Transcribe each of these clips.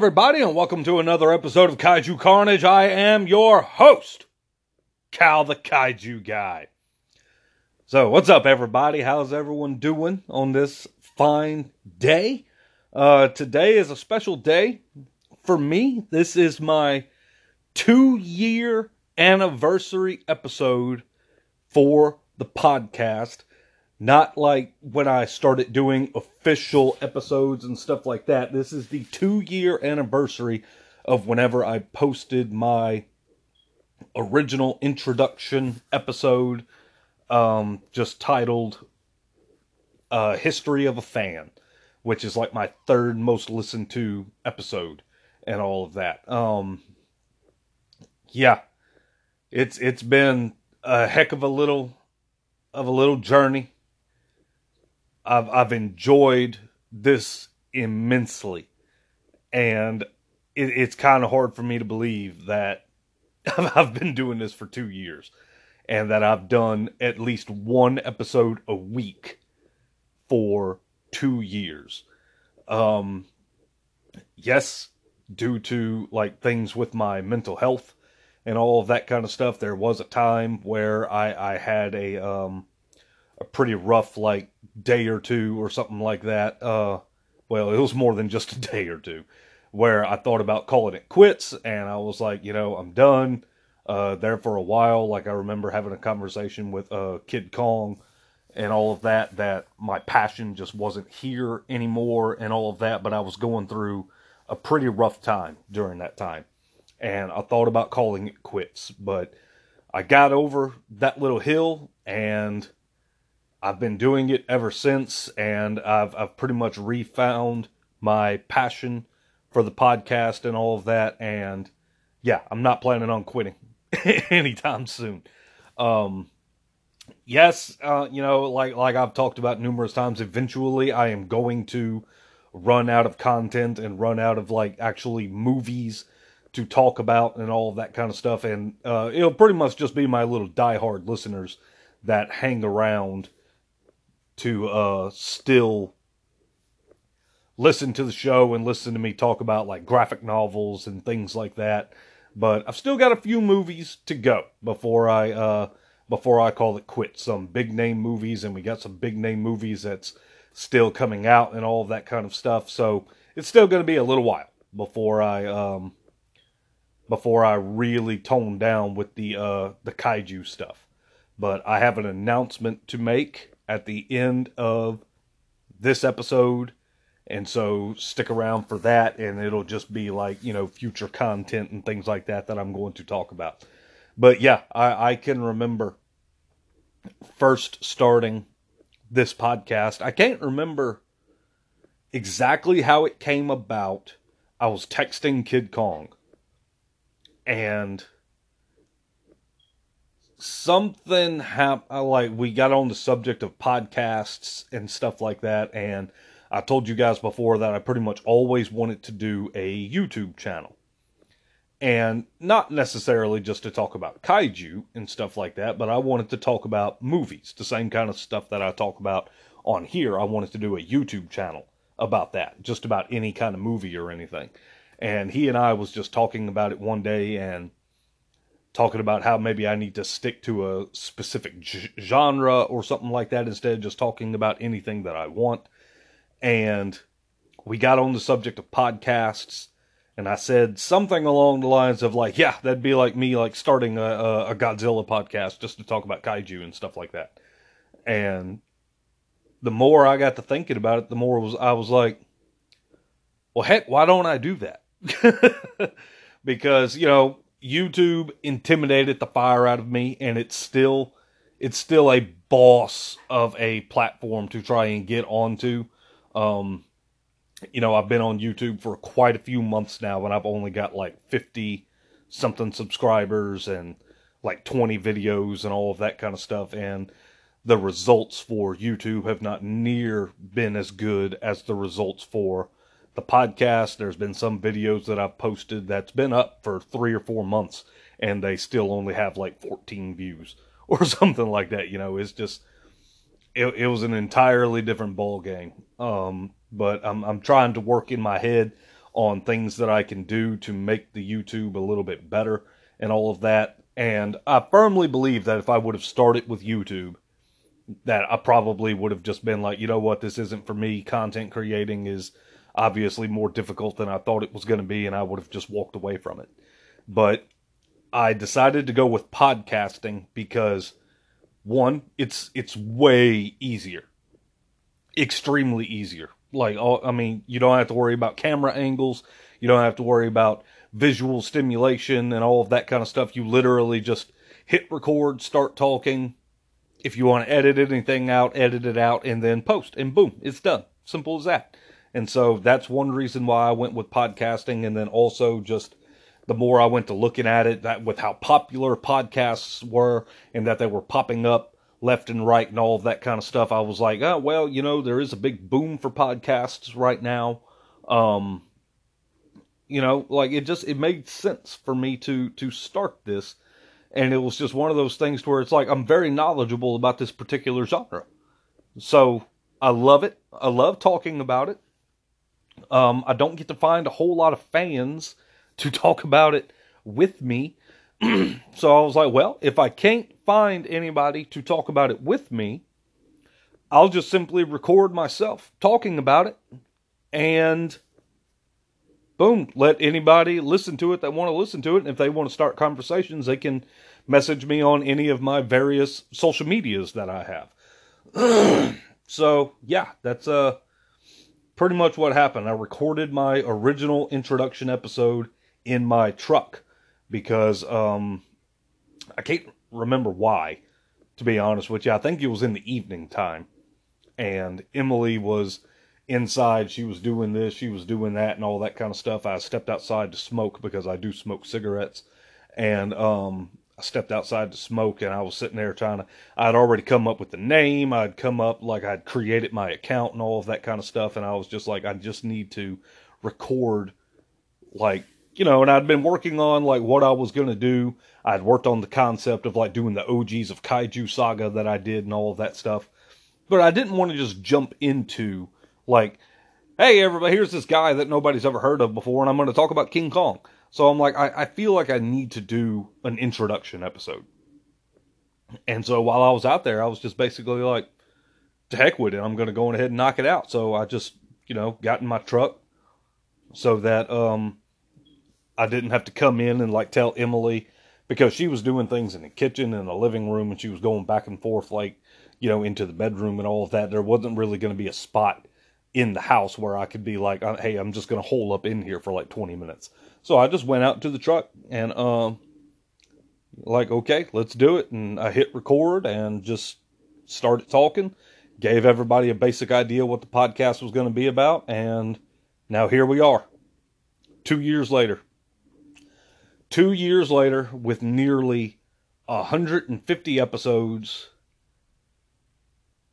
Everybody, and welcome to another episode of Kaiju Carnage. I am your host, Cal the Kaiju Guy. So, what's up, everybody? How's everyone doing on this fine day? Uh, today is a special day for me. This is my two year anniversary episode for the podcast. Not like when I started doing official episodes and stuff like that. This is the two year anniversary of whenever I posted my original introduction episode, um, just titled uh, History of a Fan, which is like my third most listened to episode and all of that. Um, yeah, it's it's been a heck of a little of a little journey. I've I've enjoyed this immensely, and it, it's kind of hard for me to believe that I've been doing this for two years, and that I've done at least one episode a week for two years. Um, yes, due to like things with my mental health and all of that kind of stuff, there was a time where I I had a um a pretty rough like day or two or something like that. Uh, well, it was more than just a day or two, where I thought about calling it quits, and I was like, you know, I'm done. Uh, there for a while, like I remember having a conversation with uh, Kid Kong and all of that. That my passion just wasn't here anymore, and all of that. But I was going through a pretty rough time during that time, and I thought about calling it quits, but I got over that little hill and I've been doing it ever since, and I've I've pretty much refound my passion for the podcast and all of that. And yeah, I'm not planning on quitting anytime soon. Um, yes, uh, you know, like like I've talked about numerous times, eventually I am going to run out of content and run out of like actually movies to talk about and all of that kind of stuff. And uh, it'll pretty much just be my little diehard listeners that hang around to uh, still listen to the show and listen to me talk about like graphic novels and things like that. But I've still got a few movies to go before I uh, before I call it quits. Some big name movies, and we got some big name movies that's still coming out and all of that kind of stuff. So it's still going to be a little while before I um, before I really tone down with the uh, the kaiju stuff. But I have an announcement to make at the end of this episode. And so stick around for that, and it'll just be like, you know, future content and things like that that I'm going to talk about. But yeah, I, I can remember first starting this podcast. I can't remember exactly how it came about. I was texting Kid Kong, and something happened. Uh, like we got on the subject of podcasts and stuff like that, and I told you guys before that I pretty much always wanted to do a YouTube channel, and not necessarily just to talk about kaiju and stuff like that, but I wanted to talk about movies, the same kind of stuff that I talk about on here. I wanted to do a YouTube channel about that, just about any kind of movie or anything. And he and I was just talking about it one day, and talking about how maybe I need to stick to a specific genre or something like that instead of just talking about anything that I want. And we got on the subject of podcasts, and I said something along the lines of like, yeah, that'd be like me like starting a, a Godzilla podcast just to talk about kaiju and stuff like that. And the more I got to thinking about it, the more was I was like, well, heck, why don't I do that? because you know YouTube intimidated the fire out of me, and it's still it's still a boss of a platform to try and get onto. Um, you know, I've been on YouTube for quite a few months now, and I've only got like fifty something subscribers and like twenty videos and all of that kind of stuff, and the results for YouTube have not near been as good as the results for the podcast. There's been some videos that I've posted that's been up for three or four months and they still only have like 14 views or something like that. You know, it's just, it, it was an entirely different ball game. Um, but I'm, I'm trying to work in my head on things that I can do to make the YouTube a little bit better and all of that. And I firmly believe that if I would have started with YouTube, that I probably would have just been like, you know what, this isn't for me. Content creating is obviously more difficult than I thought it was going to be, and I would have just walked away from it. But I decided to go with podcasting because one, it's it's way easier, extremely easier. Like, oh, I mean, you don't have to worry about camera angles, you don't have to worry about visual stimulation and all of that kind of stuff. You literally just hit record, start talking. If you want to edit anything out, edit it out, and then post, and boom, it's done. Simple as that. And so that's one reason why I went with podcasting, and then also just the more I went to looking at it, that with how popular podcasts were and that they were popping up left and right and all of that kind of stuff, I was like, oh well, you know, there is a big boom for podcasts right now. Um, you know, like it just it made sense for me to to start this, and it was just one of those things where it's like I'm very knowledgeable about this particular genre, so I love it. I love talking about it. Um, I don't get to find a whole lot of fans to talk about it with me. so I was like, well, if I can't find anybody to talk about it with me, I'll just simply record myself talking about it and boom, let anybody listen to it that want to listen to it. And if they want to start conversations, they can message me on any of my various social medias that I have. so yeah, that's uh pretty much what happened. I recorded my original introduction episode in my truck because um, I can't remember why, to be honest with you. I think it was in the evening time. And Emily was inside. She was doing this, she was doing that, and all that kind of stuff. I stepped outside to smoke because I do smoke cigarettes. And um, I stepped outside to smoke and I was sitting there trying to, I'd already come up with the name. I'd come up, like, I'd created my account and all of that kind of stuff. And I was just like, I just need to record, like, you know, and I'd been working on like what I was going to do. I'd worked on the concept of like doing the OGs of Kaiju Saga that I did and all of that stuff. But I didn't want to just jump into like, hey, everybody, here's this guy that nobody's ever heard of before, and I'm going to talk about King Kong. So I'm like, I, I feel like I need to do an introduction episode. And so while I was out there, I was just basically like, to heck with it. I'm going to go ahead and knock it out. So I just, you know, got in my truck so that um, I didn't have to come in and like tell Emily because she was doing things in the kitchen and the living room and she was going back and forth like, you know, into the bedroom and all of that. There wasn't really going to be a spot in the house where I could be like, uh, hey, I'm just going to hole up in here for like 20 minutes. So I just went out to the truck and, um, like, okay, let's do it. And I hit record and just started talking, gave everybody a basic idea what the podcast was going to be about. And now here we are, two years later. Two years later, with nearly 150 episodes,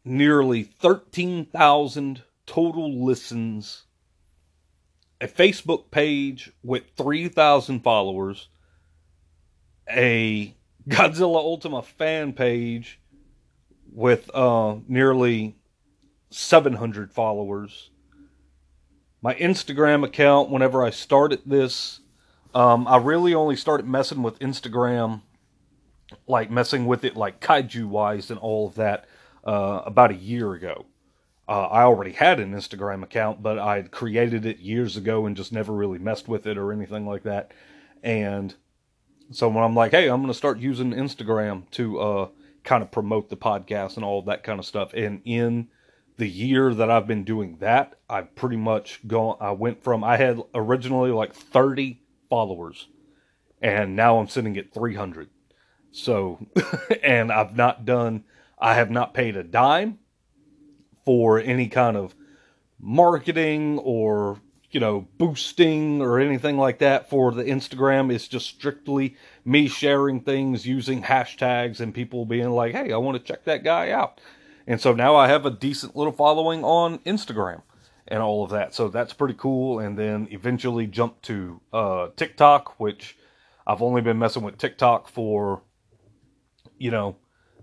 nearly 13,000 total listens, a Facebook page with 3,000 followers, a Godzilla Ultima fan page with uh, nearly 700 followers. My Instagram account, whenever I started this, um, I really only started messing with Instagram, like messing with it like kaiju wise and all of that, uh, about a year ago. Uh, I already had an Instagram account, but I created it years ago and just never really messed with it or anything like that. And so when I'm like, hey, I'm going to start using Instagram to uh, kind of promote the podcast and all that kind of stuff. And in the year that I've been doing that, I've pretty much gone, I went from, I had originally like 30 followers, and now I'm sitting at 300. So, and I've not done, I have not paid a dime for any kind of marketing or, you know, boosting or anything like that for the Instagram. It's just strictly me sharing things using hashtags and people being like, hey, I want to check that guy out. And so now I have a decent little following on Instagram and all of that. So that's pretty cool. And then eventually jump to uh, TikTok, which I've only been messing with TikTok for, you know,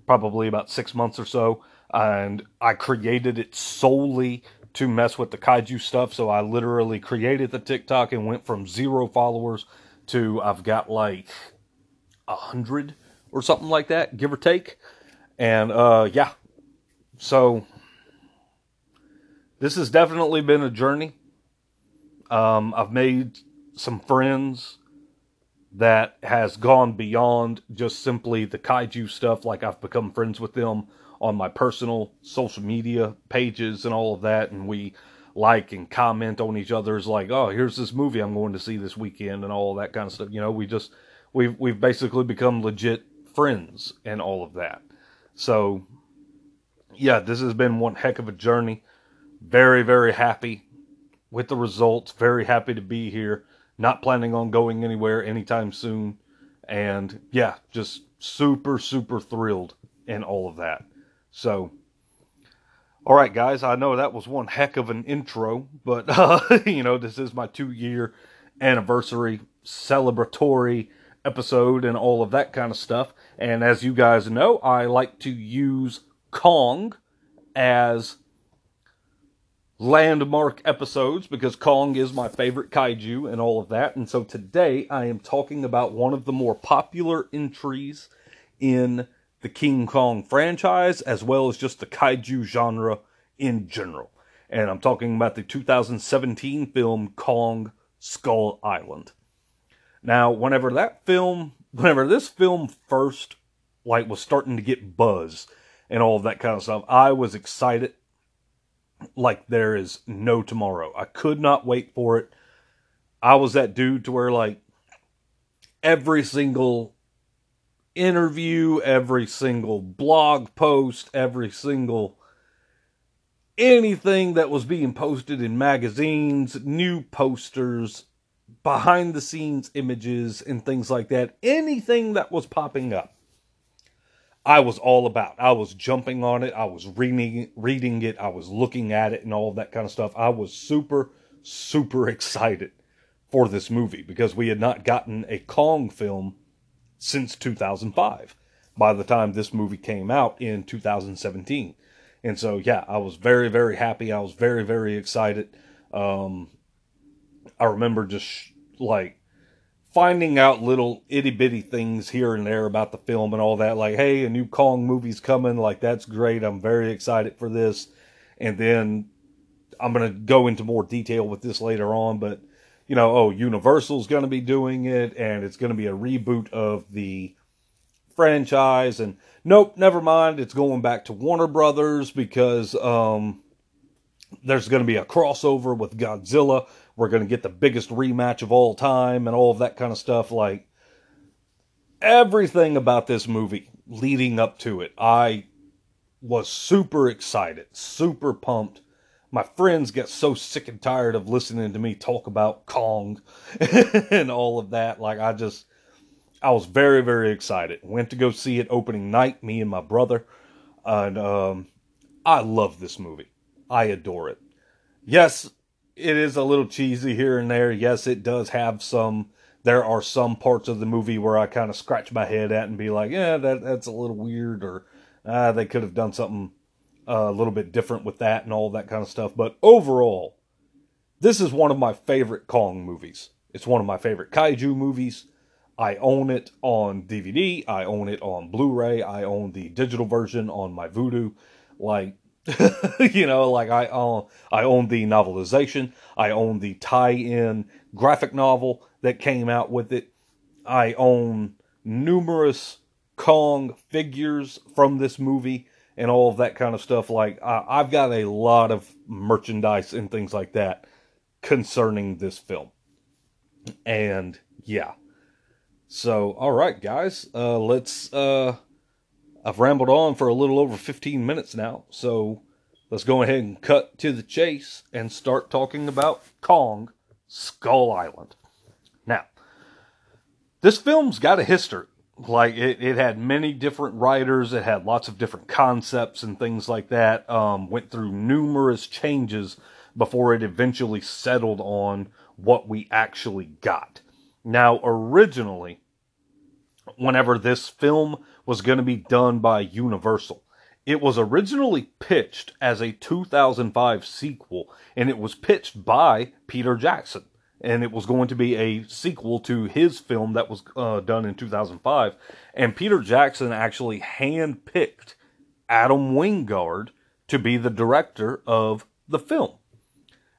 probably about six months or so. And I created it solely to mess with the kaiju stuff. So I literally created the TikTok and went from zero followers to I've got like a hundred or something like that, give or take. And uh, yeah, so this has definitely been a journey. Um, I've made some friends that has gone beyond just simply the kaiju stuff. Like I've become friends with them on my personal social media pages and all of that, and we like and comment on each other's like, oh, here's this movie I'm going to see this weekend and all that kind of stuff. You know, we just we've we've basically become legit friends and all of that. So yeah, this has been one heck of a journey. Very, very happy with the results. Very happy to be here. Not planning on going anywhere anytime soon. And yeah, just super, super thrilled and all of that. So, all right, guys, I know that was one heck of an intro, but, uh, you know, this is my two year anniversary celebratory episode and all of that kind of stuff. And as you guys know, I like to use Kong as landmark episodes because Kong is my favorite kaiju and all of that. And so today I am talking about one of the more popular entries in the King Kong franchise as well as just the kaiju genre in general. And I'm talking about the 2017 film Kong Skull Island. Now, whenever that film, whenever this film first like was starting to get buzz and all of that kind of stuff, I was excited like there is no tomorrow. I could not wait for it. I was that dude to where like every single interview, every single blog post, every single anything that was being posted in magazines, new posters, behind the scenes images and things like that, anything that was popping up. I was all about. I was jumping on it. I was reading reading it. I was looking at it and all that kind of stuff. I was super super excited for this movie because we had not gotten a Kong film since 2005 by the time this movie came out in 2017. And so yeah, I was very very happy. I was very very excited. Um I remember just like finding out little itty bitty things here and there about the film and all that. Like, hey, a new Kong movie's coming. Like, that's great. I'm very excited for this. And then I'm going to go into more detail with this later on. But, you know, oh, Universal's going to be doing it, and it's going to be a reboot of the franchise. And nope, never mind. It's going back to Warner Brothers because um, there's going to be a crossover with Godzilla we're going to get the biggest rematch of all time and all of that kind of stuff. Like everything about this movie leading up to it, I was super excited, super pumped. My friends get so sick and tired of listening to me talk about Kong and all of that. Like, I just, I was very, very excited. Went to go see it opening night, me and my brother. And um, I love this movie. I adore it. Yes, it is a little cheesy here and there. Yes, it does have some. There are some parts of the movie where I kind of scratch my head at and be like, "Yeah, that that's a little weird," or uh, "They could have done something uh, a little bit different with that," and all that kind of stuff. But overall, this is one of my favorite Kong movies. It's one of my favorite kaiju movies. I own it on DVD. I own it on Blu-ray. I own the digital version on my Vudu. Like you know, like I own, I own the novelization, I own the tie-in graphic novel that came out with it. I own numerous Kong figures from this movie and all of that kind of stuff. Like I, I've got a lot of merchandise and things like that concerning this film. And yeah. So, all right, guys, uh, let's uh, I've rambled on for a little over 15 minutes now, so let's go ahead and cut to the chase and start talking about Kong Skull Island. Now, this film's got a history. Like, it, it had many different writers, it had lots of different concepts and things like that. Um, went through numerous changes before it eventually settled on what we actually got. Now, originally, whenever this film was going to be done by Universal. it was originally pitched as a 2005 sequel, and it was pitched by Peter Jackson. And it was going to be a sequel to his film that was uh, done in 2005. And Peter Jackson actually handpicked Adam Wingard to be the director of the film.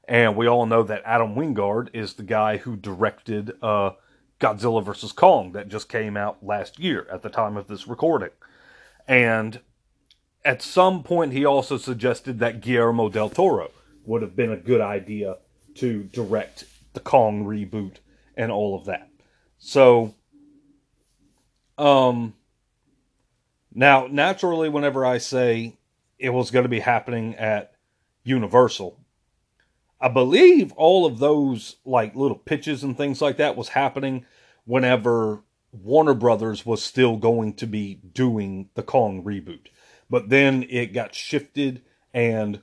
And we all know that Adam Wingard is the guy who directed uh, Godzilla vs. Kong that just came out last year at the time of this recording. And at some point, he also suggested that Guillermo del Toro would have been a good idea to direct the Kong reboot and all of that. So, um, now naturally, whenever I say it was going to be happening at Universal, I believe all of those like little pitches and things like that was happening whenever Warner Brothers was still going to be doing the Kong reboot. But then it got shifted, and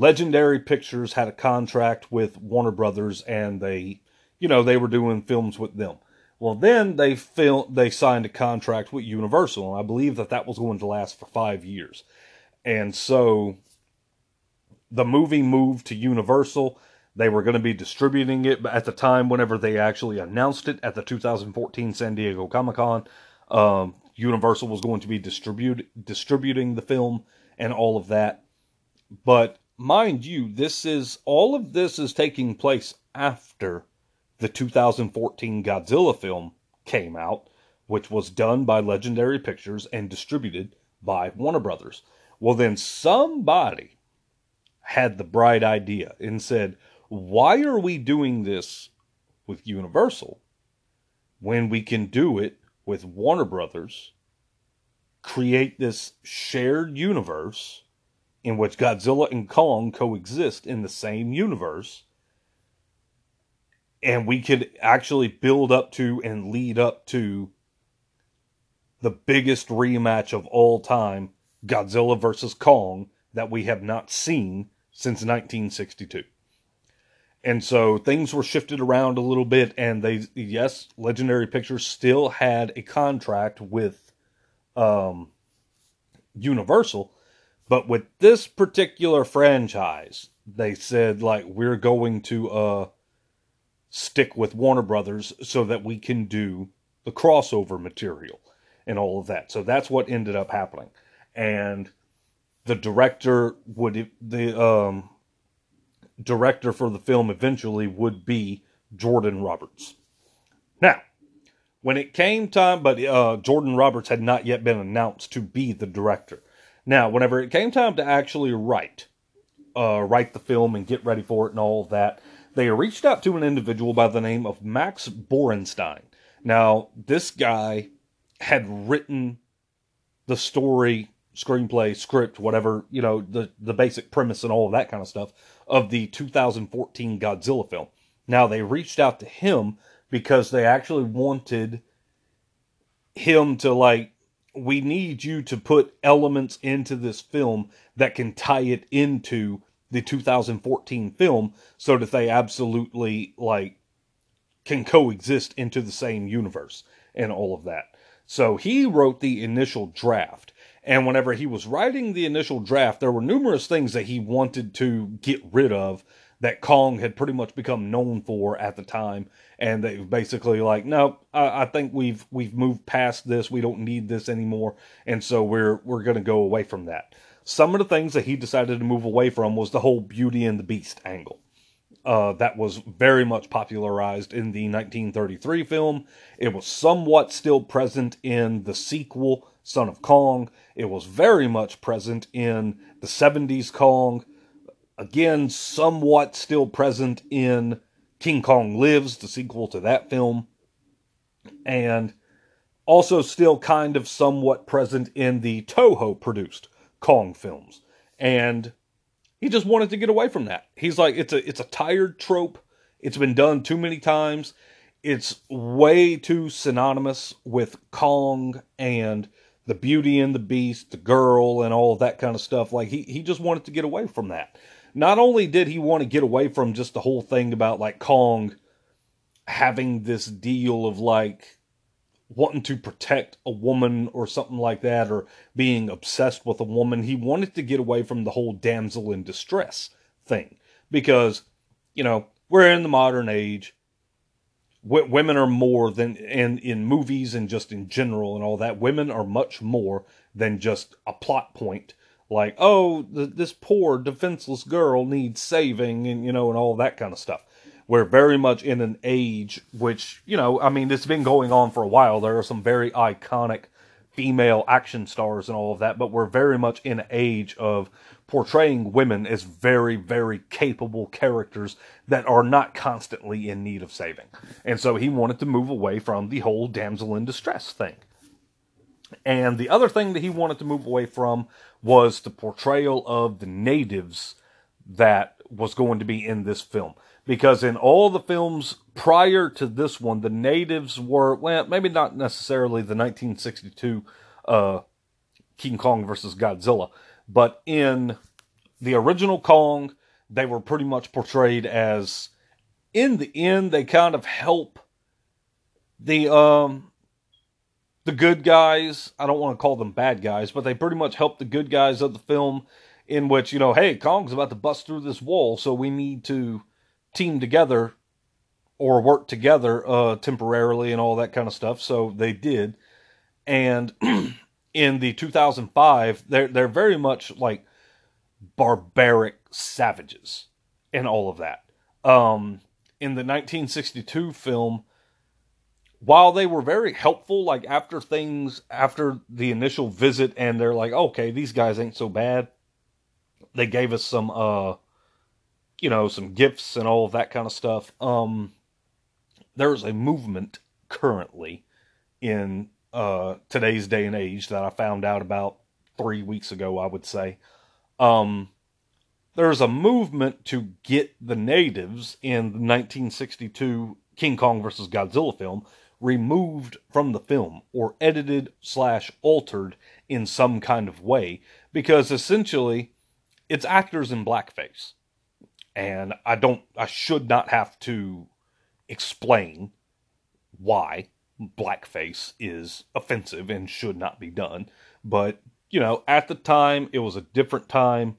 Legendary Pictures had a contract with Warner Brothers, and they, you know, they were doing films with them. Well, then they fil- they signed a contract with Universal, and I believe that that was going to last for five years. And so the movie moved to Universal. They were going to be distributing it, but at the time, whenever they actually announced it at the 2014 San Diego Comic Con, um, Universal was going to be distribute distributing the film and all of that. But mind you, this is all of this is taking place after the 2014 Godzilla film came out, which was done by Legendary Pictures and distributed by Warner Brothers. Well, then somebody had the bright idea and said, Why are we doing this with Universal when we can do it with Warner Brothers, create this shared universe in which Godzilla and Kong coexist in the same universe. And we could actually build up to and lead up to the biggest rematch of all time Godzilla versus Kong that we have not seen since 1962. And so things were shifted around a little bit, and they, yes, Legendary Pictures still had a contract with um, Universal, but with this particular franchise, they said, like, we're going to uh, stick with Warner Brothers so that we can do the crossover material and all of that. So that's what ended up happening. And the director would, the, um, director for the film eventually would be Jordan Roberts. Now, when it came time, but uh, Jordan Roberts had not yet been announced to be the director. Now, whenever it came time to actually write, uh, write the film and get ready for it and all that, they reached out to an individual by the name of Max Borenstein. Now, this guy had written the story, screenplay, script, whatever, you know, the, the basic premise and all of that kind of stuff of the 2014 Godzilla film. Now, they reached out to him because they actually wanted him to, like, we need you to put elements into this film that can tie it into the 2014 film so that they absolutely, like, can coexist into the same universe and all of that. So he wrote the initial draft. And whenever he was writing the initial draft, there were numerous things that he wanted to get rid of that Kong had pretty much become known for at the time. And they basically like, no, I, I think we've we've moved past this. We don't need this anymore, and so we're we're going to go away from that. Some of the things that he decided to move away from was the whole Beauty and the Beast angle. Uh, that was very much popularized in the 1933 film. It was somewhat still present in the sequel, Son of Kong. It was very much present in the 70s Kong. Again, somewhat still present in King Kong Lives, the sequel to that film. And also still kind of somewhat present in the Toho produced Kong films. And he just wanted to get away from that. He's like, it's a it's a tired trope. It's been done too many times. It's way too synonymous with Kong and the Beauty and the Beast, the girl, and all that kind of stuff. Like he he just wanted to get away from that. Not only did he want to get away from just the whole thing about like Kong having this deal of like wanting to protect a woman or something like that, or being obsessed with a woman. He wanted to get away from the whole damsel in distress thing because, you know, we're in the modern age. Women are more than, and in movies and just in general and all that, women are much more than just a plot point. Like, oh, the, this poor defenseless girl needs saving, and you know, and all that kind of stuff we're very much in an age which, you know, I mean, it's been going on for a while. There are some very iconic female action stars and all of that, but we're very much in an age of portraying women as very, very capable characters that are not constantly in need of saving. And so he wanted to move away from the whole damsel in distress thing. And the other thing that he wanted to move away from was the portrayal of the natives that was going to be in this film. Because in all the films prior to this one, the natives were, well, maybe not necessarily the 1962 uh, King Kong versus Godzilla, but in the original Kong, they were pretty much portrayed as, in the end, they kind of help the um the good guys. I don't want to call them bad guys, but they pretty much help the good guys of the film. In which you know, hey, Kong's about to bust through this wall, so we need to team together or work together uh, temporarily and all that kind of stuff. So they did. And in the 2005, they're they're very much like barbaric savages and all of that. Um, in the 1962 film, while they were very helpful, like after things after the initial visit, and they're like, okay, these guys ain't so bad. They gave us some uh you know, some gifts and all of that kind of stuff. Um, there's a movement currently in uh, today's day and age that I found out about three weeks ago, I would say. Um, there's a movement to get the natives in the 1962 King Kong versus Godzilla film removed from the film or edited slash altered in some kind of way because essentially it's actors in blackface and I don't I should not have to explain why blackface is offensive and should not be done. But, you know, at the time it was a different time.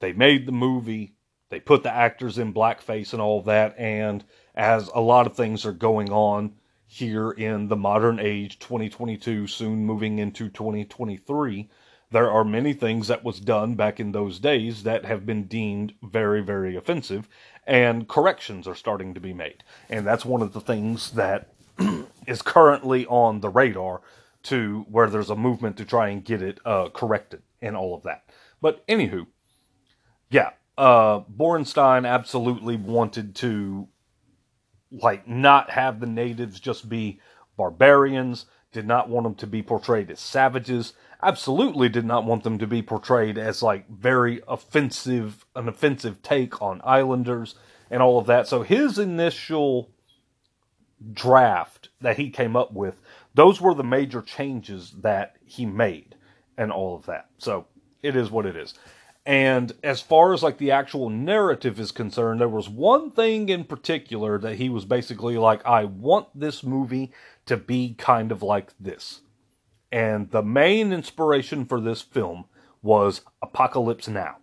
They made the movie, they put the actors in blackface and all that, and as a lot of things are going on here in the modern age 2022 soon moving into 2023 there are many things that was done back in those days that have been deemed very, very offensive, and corrections are starting to be made. And that's one of the things that is currently on the radar to where there's a movement to try and get it uh, corrected and all of that. But anywho, yeah, uh, Borenstein absolutely wanted to like not have the natives just be barbarians, did not want them to be portrayed as savages absolutely did not want them to be portrayed as like very offensive, an offensive take on Islanders and all of that. So his initial draft that he came up with, those were the major changes that he made and all of that. So it is what it is. And as far as like the actual narrative is concerned, there was one thing in particular that he was basically like, I want this movie to be kind of like this. And the main inspiration for this film was Apocalypse Now.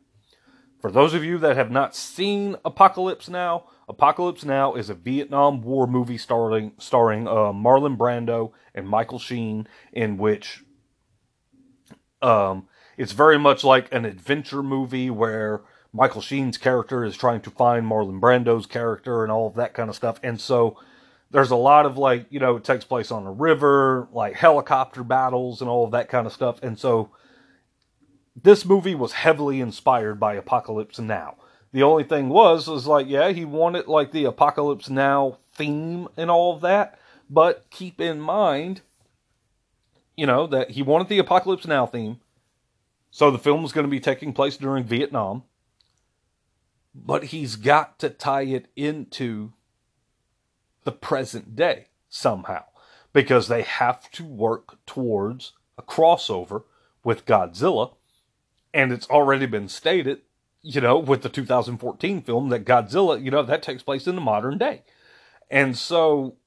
For those of you that have not seen Apocalypse Now, Apocalypse Now is a Vietnam War movie starring starring uh, Marlon Brando and Michael Sheen, in which um, it's very much like an adventure movie where Michael Sheen's character is trying to find Marlon Brando's character and all of that kind of stuff. And so there's a lot of like you know it takes place on a river like helicopter battles and all of that kind of stuff. And so this movie was heavily inspired by apocalypse now. The only thing was was like yeah he wanted like the apocalypse now theme and all of that. But keep in mind you know that he wanted the apocalypse now theme so the film is going to be taking place during vietnam but he's got to tie it into the present day somehow because they have to work towards a crossover with Godzilla. And it's already been stated, you know, with the 2014 film that Godzilla, you know, that takes place in the modern day. And so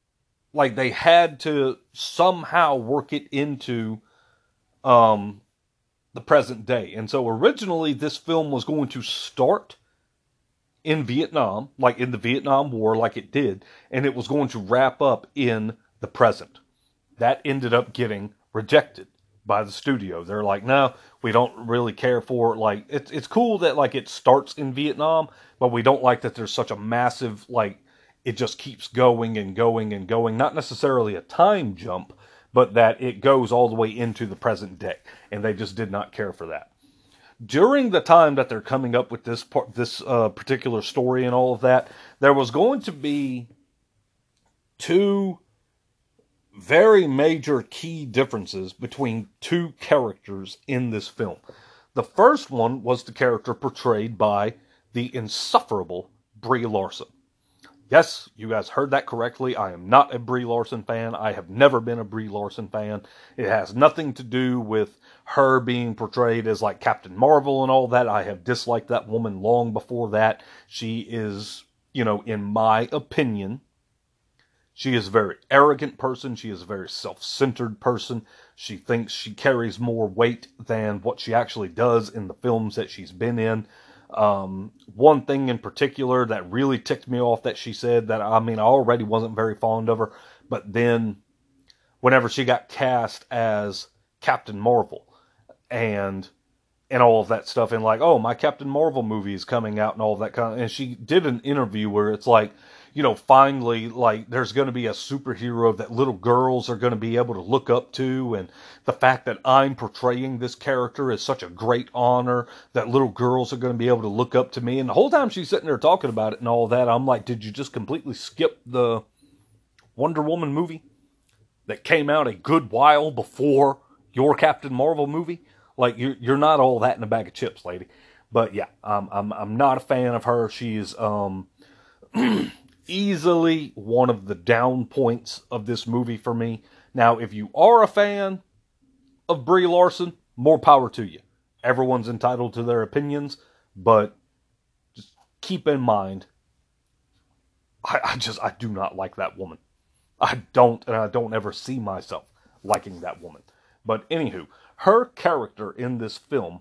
like they had to somehow work it into um the present day. And so originally this film was going to start in Vietnam, like in the Vietnam War, like it did, and it was going to wrap up in the present. That ended up getting rejected by the studio. They're like, no, we don't really care for like it's it's cool that like it starts in Vietnam, but we don't like that there's such a massive like it just keeps going and going and going. Not necessarily a time jump, but that it goes all the way into the present day, and they just did not care for that. During the time that they're coming up with this part, this uh, particular story and all of that, there was going to be two very major key differences between two characters in this film. The first one was the character portrayed by the insufferable Brie Larson. Yes, you guys heard that correctly. I am not a Brie Larson fan. I have never been a Brie Larson fan. It has nothing to do with her being portrayed as like Captain Marvel and all that. I have disliked that woman long before that. She is, you know, in my opinion, she is a very arrogant person. She is a very self centered person. She thinks she carries more weight than what she actually does in the films that she's been in. Um, one thing in particular that really ticked me off that she said that I mean I already wasn't very fond of her, but then whenever she got cast as Captain Marvel and and all of that stuff and like oh my Captain Marvel movie is coming out and all of that kind of and she did an interview where it's like you know, finally, like, there's going to be a superhero that little girls are going to be able to look up to. And the fact that I'm portraying this character is such a great honor that little girls are going to be able to look up to me. And the whole time she's sitting there talking about it and all that, I'm like, did you just completely skip the Wonder Woman movie that came out a good while before your Captain Marvel movie? Like, you're, you're not all that in a bag of chips, lady. But yeah, um, I'm, I'm not a fan of her. She's, um, easily one of the down points of this movie for me. Now, if you are a fan of Brie Larson, more power to you. Everyone's entitled to their opinions, but just keep in mind, I, I just I do not like that woman. I don't, and I don't ever see myself liking that woman. But anywho, her character in this film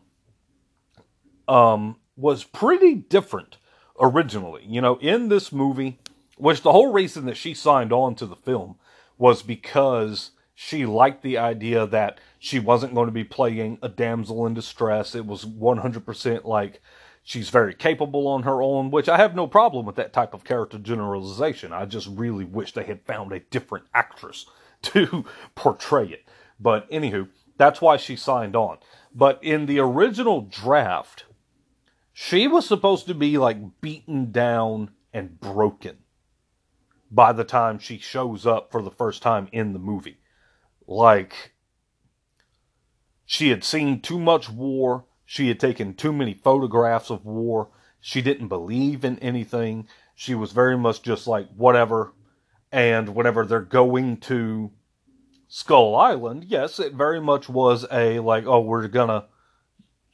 um, was pretty different originally. You know, in this movie, which the whole reason that she signed on to the film was because she liked the idea that she wasn't going to be playing a damsel in distress. It was 100% like she's very capable on her own, which I have no problem with that type of character generalization. I just really wish they had found a different actress to portray it. But anywho, that's why she signed on. But in the original draft, she was supposed to be like beaten down and broken by the time she shows up for the first time in the movie. Like, she had seen too much war, she had taken too many photographs of war, she didn't believe in anything. She was very much just like, whatever. And whenever they're going to Skull Island, yes, it very much was a like, oh, we're gonna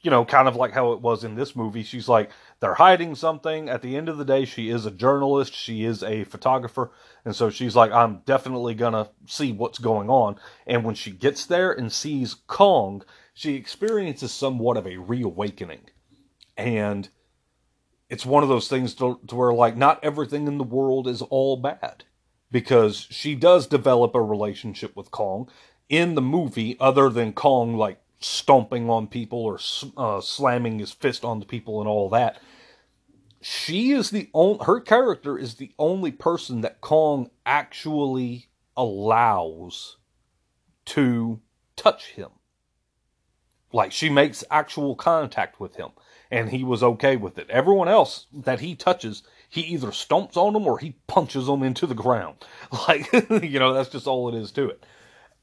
you know, kind of like how it was in this movie. She's like, they're hiding something. At the end of the day, she is a journalist, she is a photographer. And so she's like, I'm definitely to see what's going on. And when she gets there and sees Kong, she experiences somewhat of a reawakening. And it's one of those things to, to where, like, not everything in the world is all bad. Because she does develop a relationship with Kong in the movie, other than Kong, like, stomping on people or uh, slamming his fist on the people and all that. She is the only, her character is the only person that Kong actually allows to touch him. Like she makes actual contact with him and he was okay with it. Everyone else that he touches, he either stomps on them or he punches them into the ground. Like, you know, that's just all it is to it.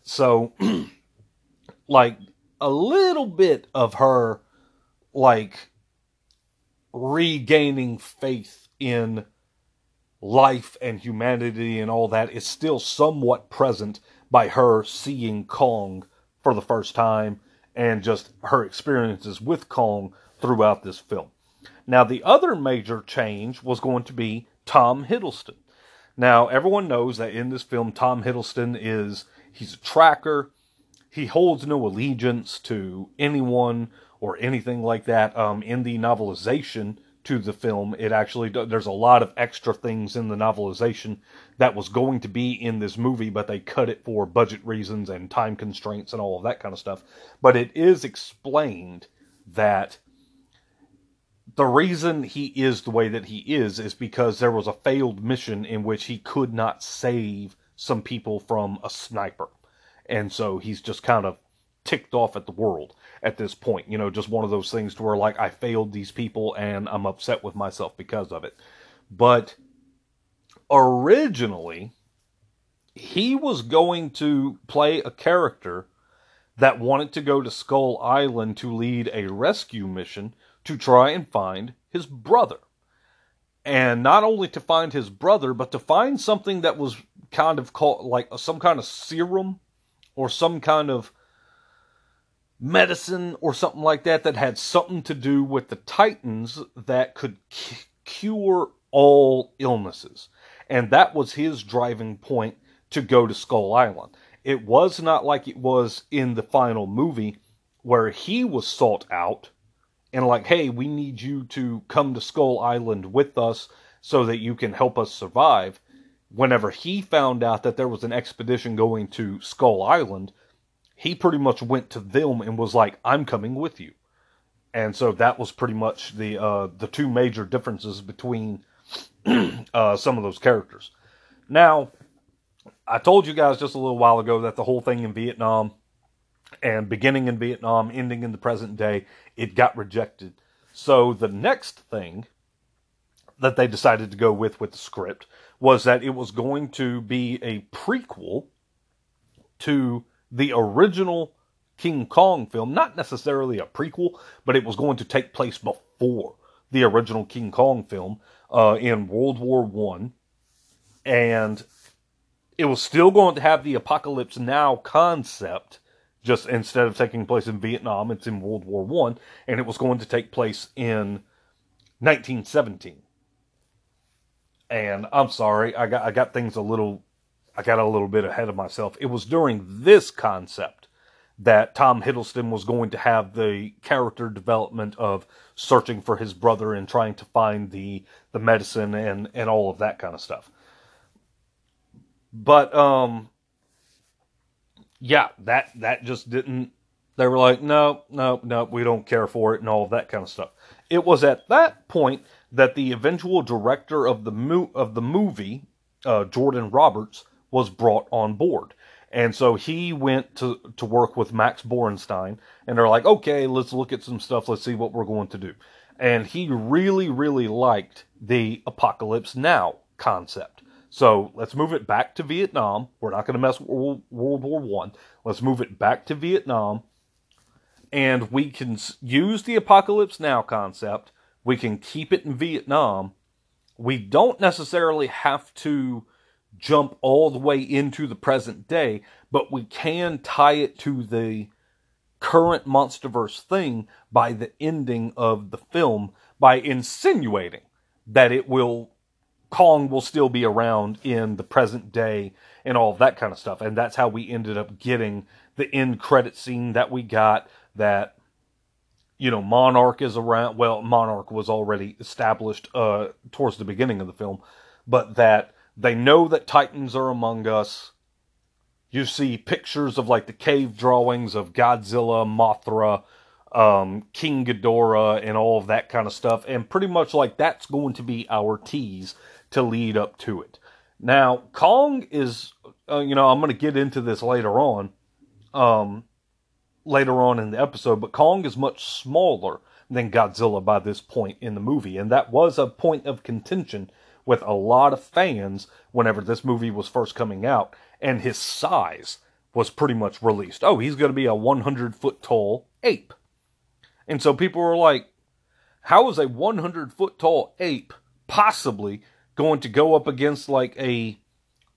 So, like, a little bit of her like regaining faith in life and humanity and all that is still somewhat present by her seeing Kong for the first time and just her experiences with Kong throughout this film. Now, the other major change was going to be Tom Hiddleston. Now, everyone knows that in this film, Tom Hiddleston is he's a tracker. He holds no allegiance to anyone or anything like that. Um, in the novelization to the film, it actually there's a lot of extra things in the novelization that was going to be in this movie, but they cut it for budget reasons and time constraints and all of that kind of stuff. But it is explained that the reason he is the way that he is is because there was a failed mission in which he could not save some people from a sniper. And so he's just kind of ticked off at the world at this point. You know, just one of those things to where, like, I failed these people and I'm upset with myself because of it. But originally, he was going to play a character that wanted to go to Skull Island to lead a rescue mission to try and find his brother. And not only to find his brother, but to find something that was kind of called like some kind of serum or some kind of medicine or something like that that had something to do with the Titans that could c- cure all illnesses. And that was his driving point to go to Skull Island. It was not like it was in the final movie where he was sought out and like, hey, we need you to come to Skull Island with us so that you can help us survive. Whenever he found out that there was an expedition going to Skull Island, he pretty much went to them and was like, I'm coming with you. And so that was pretty much the uh, the two major differences between uh, some of those characters. Now, I told you guys just a little while ago that the whole thing in Vietnam and beginning in Vietnam, ending in the present day, it got rejected. So the next thing that they decided to go with with the script was that it was going to be a prequel to the original King Kong film, not necessarily a prequel, but it was going to take place before the original King Kong film uh, in World War One, and it was still going to have the apocalypse now concept just instead of taking place in Vietnam, it's in World War One, and it was going to take place in 1917. And I'm sorry, I got I got things a little, I got a little bit ahead of myself. It was during this concept that Tom Hiddleston was going to have the character development of searching for his brother and trying to find the the medicine and and all of that kind of stuff. But um yeah, that that just didn't. They were like, no, no, no, we don't care for it, and all of that kind of stuff. It was at that point that the eventual director of the mo- of the movie, uh, Jordan Roberts, was brought on board. And so he went to, to work with Max Borenstein, and they're like, okay, let's look at some stuff. Let's see what we're going to do. And he really, really liked the Apocalypse Now concept. So let's move it back to Vietnam. We're not going to mess with World, War One. Let's move it back to Vietnam, and we can use the apocalypse now concept. We can keep it in Vietnam. We don't necessarily have to jump all the way into the present day, but we can tie it to the current MonsterVerse thing by the ending of the film by insinuating that it will Kong will still be around in the present day and all that kind of stuff. And that's how we ended up getting the end credit scene that we got that you know Monarch is around well Monarch was already established uh towards the beginning of the film but that they know that titans are among us you see pictures of like the cave drawings of Godzilla Mothra um, King Ghidorah and all of that kind of stuff and pretty much like that's going to be our tease to lead up to it. Now, Kong is, uh, you know, I'm going to get into this later on, um, later on in the episode, but Kong is much smaller than Godzilla by this point in the movie, and that was a point of contention with a lot of fans whenever this movie was first coming out, and his size was pretty much released. Oh, he's going to be a 100 foot tall ape. And so people were like, how is a 100 foot tall ape possibly going to go up against like a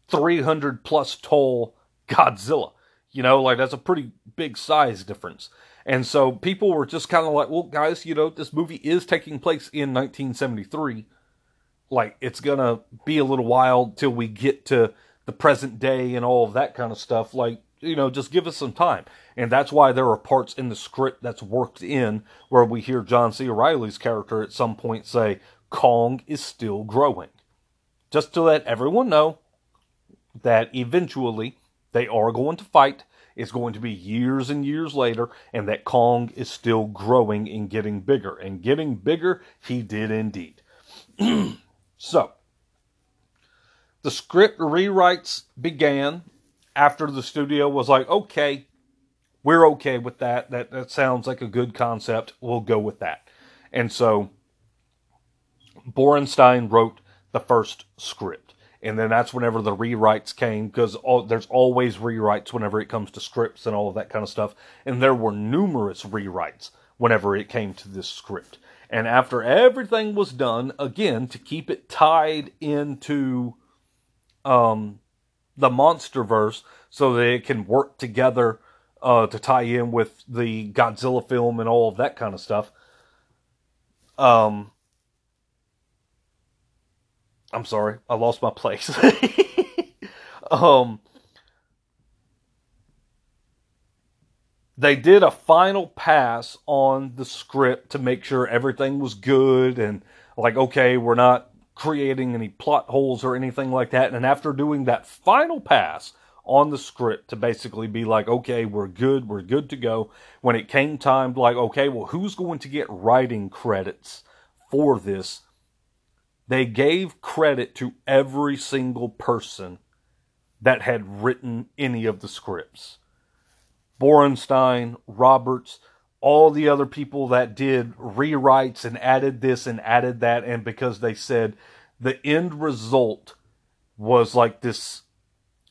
300 plus tall Godzilla. You know, like that's a pretty big size difference. And so people were just kind of like, well, guys, you know, this movie is taking place in 1973. Like it's gonna be a little while till we get to the present day and all of that kind of stuff. Like, you know, just give us some time. And that's why there are parts in the script that's worked in where we hear John C. Reilly's character at some point say, Kong is still growing. Just to let everyone know that eventually they are going to fight. It's going to be years and years later, and that Kong is still growing and getting bigger. And getting bigger, he did indeed. so, the script rewrites began after the studio was like, okay, we're okay with that. That that sounds like a good concept. We'll go with that. And so Borenstein wrote the first script. And then that's whenever the rewrites came, because there's always rewrites whenever it comes to scripts and all of that kind of stuff. And there were numerous rewrites whenever it came to this script. And after everything was done, again, to keep it tied into um, the MonsterVerse so that it can work together uh, to tie in with the Godzilla film and all of that kind of stuff. Um, I'm sorry, I lost my place. um, they did a final pass on the script to make sure everything was good and like okay, we're not creating any plot holes or anything like that. And after doing that final pass on the script to basically be like, okay, we're good, we're good to go. When it came time, like, okay, well, who's going to get writing credits for this? They gave credit to every single person that had written any of the scripts. Borenstein, Roberts, all the other people that did rewrites and added this and added that, and because they said the end result was like this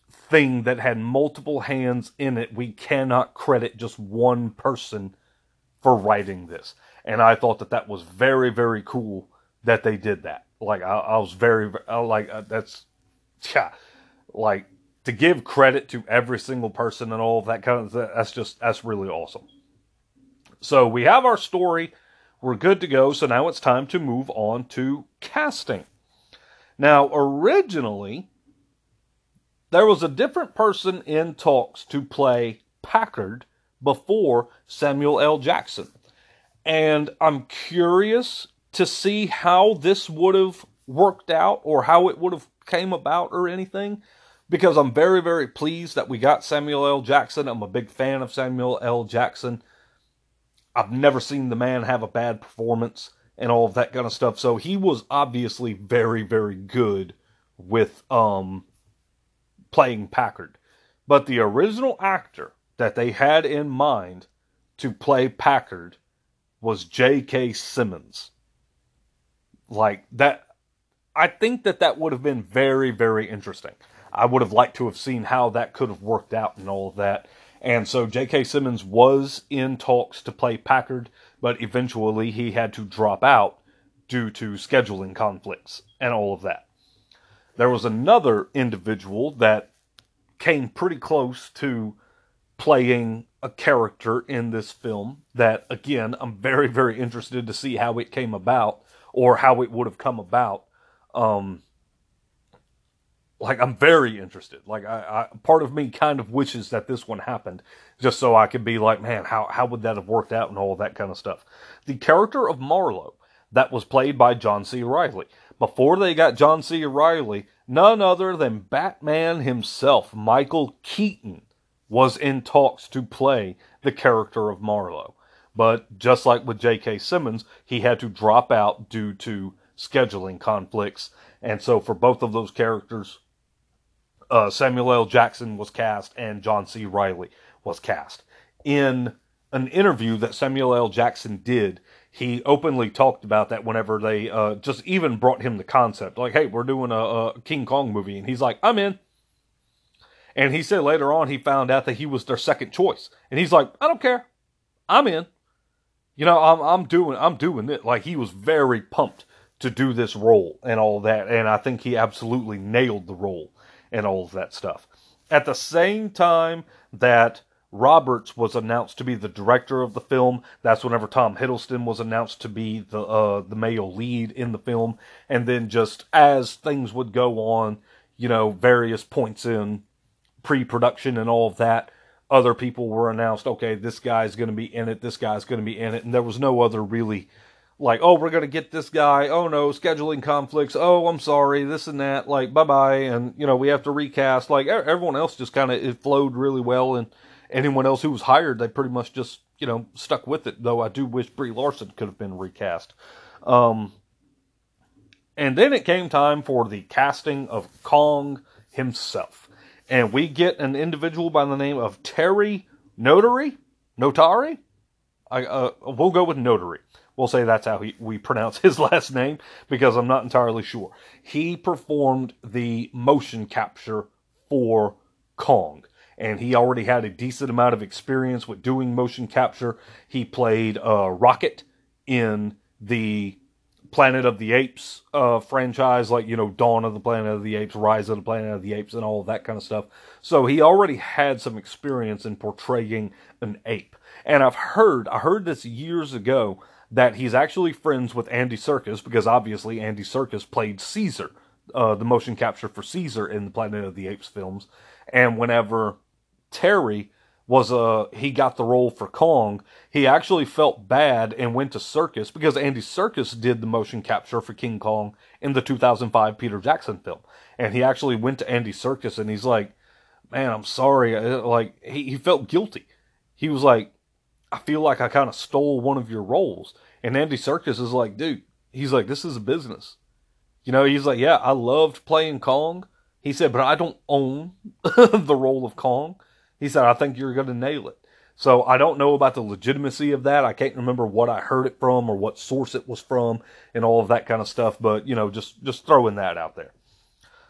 thing that had multiple hands in it, we cannot credit just one person for writing this. And I thought that that was very, very cool that they did that. Like I, I was very, I like uh, that's, yeah, like to give credit to every single person and all of that kind of that's just that's really awesome. So we have our story. We're good to go. So now it's time to move on to casting. Now, originally, there was a different person in talks to play Packard before Samuel L. Jackson. And I'm curious to see how this would have worked out or how it would have came about or anything because I'm very very pleased that we got Samuel L. Jackson. I'm a big fan of Samuel L. Jackson. I've never seen the man have a bad performance and all of that kind of stuff. So he was obviously very, very good with um, playing Packard. But the original actor that they had in mind to play Packard was J.K. Simmons. Like that, I think that that would have been very, very interesting. I would have liked to have seen how that could have worked out and all of that. And so J.K. Simmons was in talks to play Packard, but eventually he had to drop out due to scheduling conflicts and all of that. There was another individual that came pretty close to playing a character in this film that, again, I'm very, very interested to see how it came about or how it would have come about. Um, like I'm very interested. Like I, I, part of me kind of wishes that this one happened, just so I could be like, man, how how would that have worked out and all that kind of stuff. The character of Marlowe that was played by John C. Reilly. Before they got John C. Reilly, none other than Batman himself, Michael Keaton, was in talks to play the character of Marlowe. But just like with J.K. Simmons, he had to drop out due to scheduling conflicts. And so for both of those characters, uh, Samuel L. Jackson was cast and John C. Reilly was cast. In an interview that Samuel L. Jackson did, he openly talked about that whenever they uh, just even brought him the concept. Like, hey, we're doing a, a King Kong movie. And he's like, I'm in. And he said later on he found out that he was their second choice. And he's like, I don't care. I'm in. You know, I'm I'm doing I'm doing it. Like he was very pumped to do this role and all that. And I think he absolutely nailed the role and all of that stuff. At the same time that Roberts was announced to be the director of the film. That's whenever Tom Hiddleston was announced to be the uh, the male lead in the film. And then just as things would go on, you know, various points in pre-production and all of that, other people were announced. Okay, this guy's going to be in it. This guy's going to be in it, and there was no other really like, oh, we're going to get this guy. Oh no, scheduling conflicts. Oh, I'm sorry, this and that. Like, bye bye. And, you know, we have to recast. Like, everyone else just kind of, it flowed really well. And anyone else who was hired, they pretty much just, you know, stuck with it. Though I do wish Brie Larson could have been recast. Um, and then it came time for the casting of Kong himself. And we get an individual by the name of Terry Notary. Notary? I, uh, we'll go with Notary. We'll say that's how he, we pronounce his last name because I'm not entirely sure. He performed the motion capture for Kong, and he already had a decent amount of experience with doing motion capture. He played uh, Rocket in the Planet of the Apes uh, franchise, like, you know, Dawn of the Planet of the Apes, Rise of the Planet of the Apes, and all of that kind of stuff. So he already had some experience in portraying an ape. And I've heard, I heard this years ago, that he's actually friends with Andy Serkis because obviously Andy Serkis played Caesar, uh, the motion capture for Caesar in the Planet of the Apes films. And whenever Terry was uh he got the role for Kong, he actually felt bad and went to Serkis because Andy Serkis did the motion capture for King Kong in the 2005 Peter Jackson film. And he actually went to Andy Serkis and he's like, "Man, I'm sorry." Like he, he felt guilty. He was like, I feel like I kind of stole one of your roles. And Andy Serkis is like, dude, he's like, this is a business. You know, he's like, yeah, I loved playing Kong. He said, but I don't own the role of Kong. He said, I think you're going to nail it. So I don't know about the legitimacy of that. I can't remember what I heard it from or what source it was from and all of that kind of stuff. But, you know, just, just throwing that out there.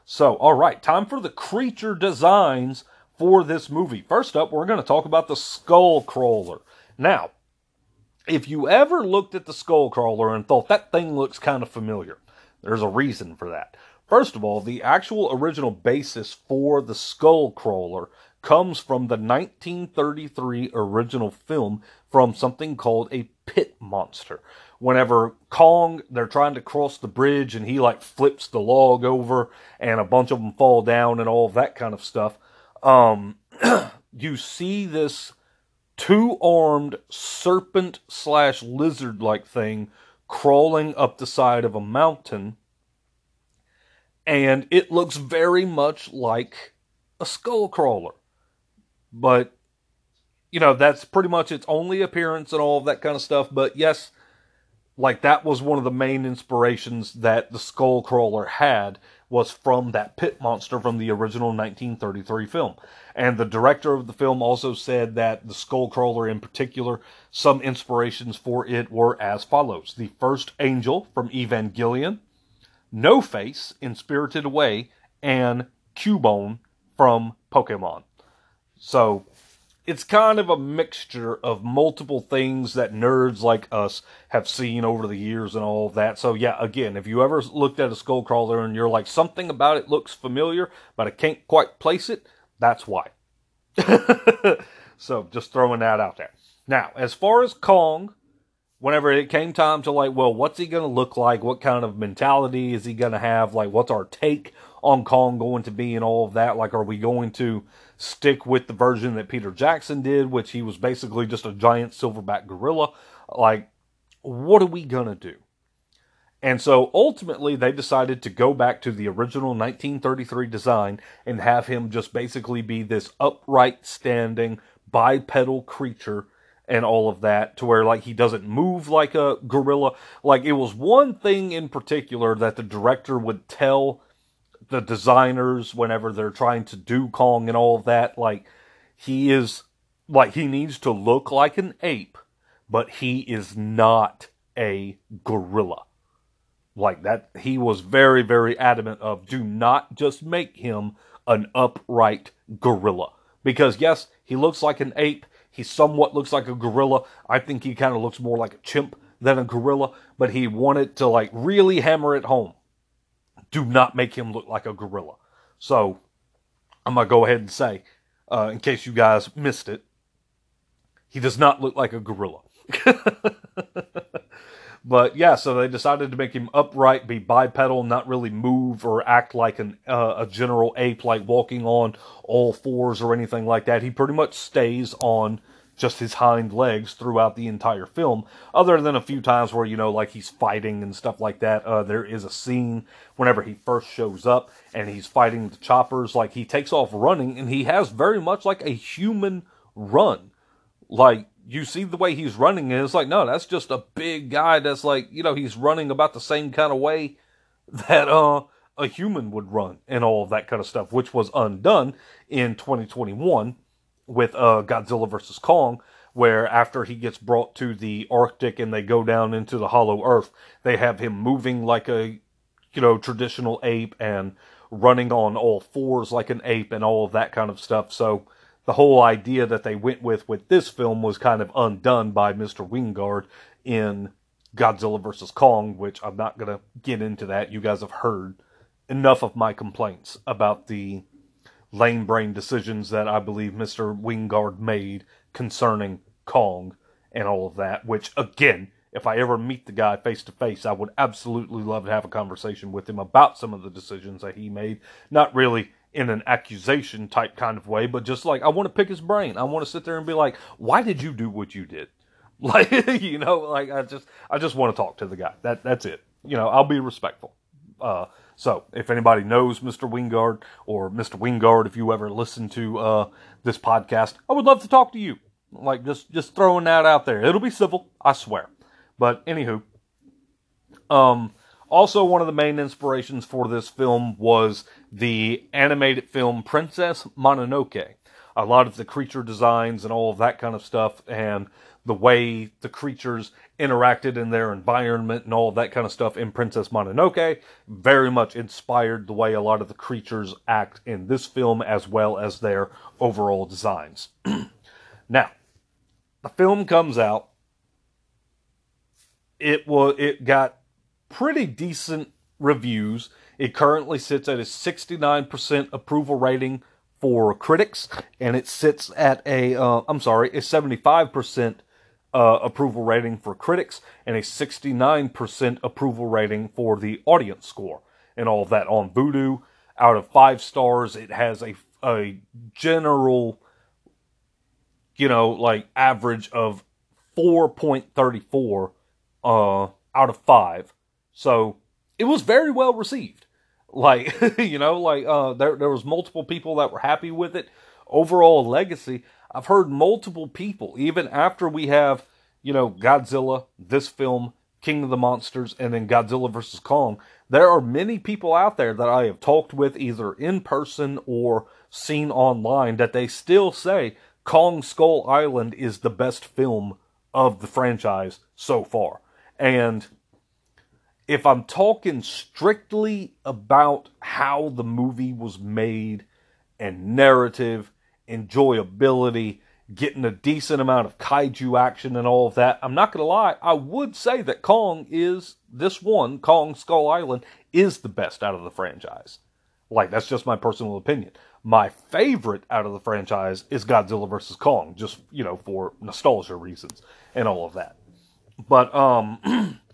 So, all right, time for the creature designs for this movie. First up, we're going to talk about the skull crawler. Now, if you ever looked at the Skullcrawler and thought that thing looks kind of familiar, there's a reason for that. First of all, the actual original basis for the Skullcrawler comes from the 1933 original film from something called a pit monster. Whenever Kong, they're trying to cross the bridge and he like flips the log over and a bunch of them fall down and all that kind of stuff. Um, you see this two armed serpent slash lizard like thing crawling up the side of a mountain. And it looks very much like a skull crawler. But, you know, that's pretty much its only appearance and all of that kind of stuff. But yes, like that was one of the main inspirations that the skull crawler had was from that pit monster from the original 1933 film. And the director of the film also said that the Skullcrawler in particular, some inspirations for it were as follows The first angel from Evangelion, No Face in Spirited Away, and Cubone from Pokemon. So it's kind of a mixture of multiple things that nerds like us have seen over the years and all that. So yeah, again, if you ever looked at a Skullcrawler and you're like something about it looks familiar, but I can't quite place it, that's why. so just throwing that out there. Now, as far as Kong, whenever it came time to like, well, what's he going to look like? What kind of mentality is he going to have? Like, what's our take on Kong going to be and all of that? Like, are we going to stick with the version that Peter Jackson did, which he was basically just a giant silverback gorilla? Like, what are we going to do? And so ultimately, they decided to go back to the original 1933 design and have him just basically be this upright standing bipedal creature and all of that to where like he doesn't move like a gorilla like it was one thing in particular that the director would tell the designers whenever they're trying to do Kong and all of that. Like, he is, like, he needs to look like an ape, but he is not a gorilla. Like that, he was very, very adamant of do not just make him an upright gorilla. Because, yes, he looks like an ape. He somewhat looks like a gorilla. I think he kind of looks more like a chimp than a gorilla, but he wanted to like really hammer it home do not make him look like a gorilla. So I'm gonna go ahead and say, uh, in case you guys missed it, he does not look like a gorilla. but yeah, so they decided to make him upright, be bipedal, not really move or act like an uh, a general ape, like walking on all fours or anything like that. He pretty much stays on just his hind legs throughout the entire film, other than a few times where, you know, like he's fighting and stuff like that. Uh, there is a scene whenever he first shows up and he's fighting the choppers, like he takes off running and he has very much like a human run. Like, you see the way he's running, and it's like, no, that's just a big guy that's like, you know, he's running about the same kind of way that, uh, a human would run and all of that kind of stuff, which was undone in 2021 with uh, Godzilla versus Kong, where after he gets brought to the Arctic and they go down into the Hollow Earth, they have him moving like a you know traditional ape and running on all fours like an ape and all of that kind of stuff. So the whole idea that they went with with this film was kind of undone by Mr. Wingard in Godzilla versus Kong, which I'm not going to get into that. You guys have heard enough of my complaints about the lame brain decisions that I believe Mr. Wingard made concerning Kong and all of that, which again, if I ever meet the guy face to face, I would absolutely love to have a conversation with him about some of the decisions that he made. Not really in an accusation type kind of way, but just like I want to pick his brain. I want to sit there and be like, why did you do what you did? Like, you know, like I just, I just want to talk to the guy. That, that's it. You know, I'll be respectful. Uh, so, if anybody knows Mr. Wingard or Mr. Wingard, if you ever listen to uh, this podcast, I would love to talk to you. Like just just throwing that out there. It'll be civil, I swear. But anywho, um, also one of the main inspirations for this film was the animated film Princess Mononoke. A lot of the creature designs and all of that kind of stuff, and the way the creatures interacted in their environment and all that kind of stuff in Princess Mononoke very much inspired the way a lot of the creatures act in this film as well as their overall designs. now, the film comes out. It was it got pretty decent reviews. It currently sits at a 69% approval rating for critics, and it sits at a uh, I'm sorry, a 75% uh, approval rating for critics and a 69% approval rating for the audience score and all of that on Vudu. Out of five stars, it has a, a general, you know, like average of 4.34 uh, out of five. So it was very well received. Like, you know, like uh, there, there was multiple people that were happy with it. Overall legacy, I've heard multiple people, even after we have, you know, Godzilla, this film, King of the Monsters, and then Godzilla vs. Kong. There are many people out there that I have talked with either in person or seen online that they still say Kong Skull Island is the best film of the franchise so far. And if I'm talking strictly about how the movie was made and narrative enjoyability, getting a decent amount of kaiju action and all of that. I'm not going to lie, I would say that Kong is this one, Kong Skull Island, is the best out of the franchise. Like, that's just my personal opinion. My favorite out of the franchise is Godzilla vs. Kong, just, you know, for nostalgia reasons and all of that. But, um,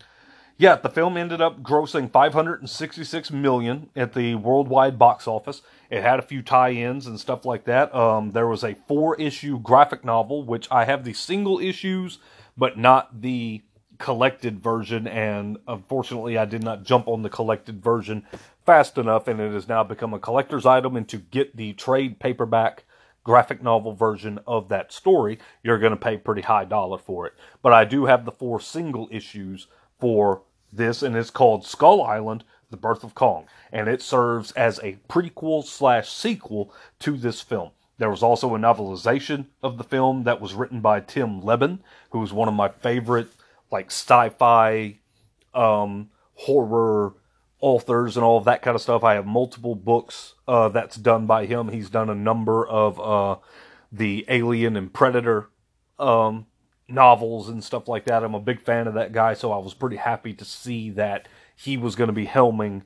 yeah, the film ended up grossing 566 million at the worldwide box office. It had a few tie-ins and stuff like that. Um, there was a four-issue graphic novel, which I have the single issues, but not the collected version. And unfortunately, I did not jump on the collected version fast enough, and it has now become a collector's item. And to get the trade paperback graphic novel version of that story, you're going to pay pretty high dollar for it. But I do have the four single issues for this, and it's called Skull Island: The Birth of Kong, and it serves as a prequel slash sequel to this film. There was also a novelization of the film that was written by Tim Lebbon, who is one of my favorite like sci-fi, um, horror authors and all of that kind of stuff. I have multiple books uh, that's done by him. He's done a number of uh, the Alien and Predator um, novels and stuff like that. I'm a big fan of that guy, so I was pretty happy to see that he was going to be helming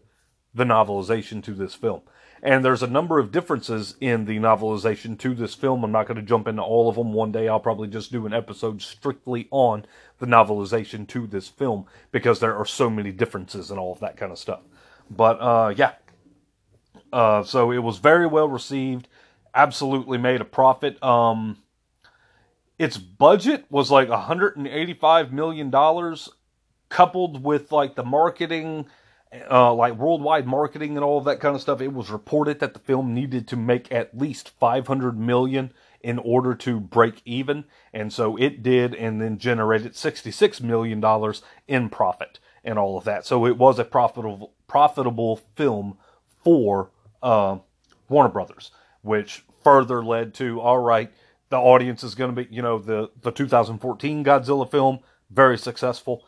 the novelization to this film. And there's a number of differences in the novelization to this film. I'm not going to jump into all of them. One day I'll probably just do an episode strictly on the novelization to this film because there are so many differences and all of that kind of stuff. But uh, yeah, uh, so it was very well received. Absolutely made a profit. Um, its budget was like 185 million dollars, coupled with like the marketing uh, like worldwide marketing and all of that kind of stuff, it was reported that the film needed to make at least 500 million in order to break even, and so it did, and then generated 66 million dollars in profit and all of that. So it was a profitable profitable film for uh, Warner Brothers, which further led to all right, the audience is going to be, you know, the the 2014 Godzilla film very successful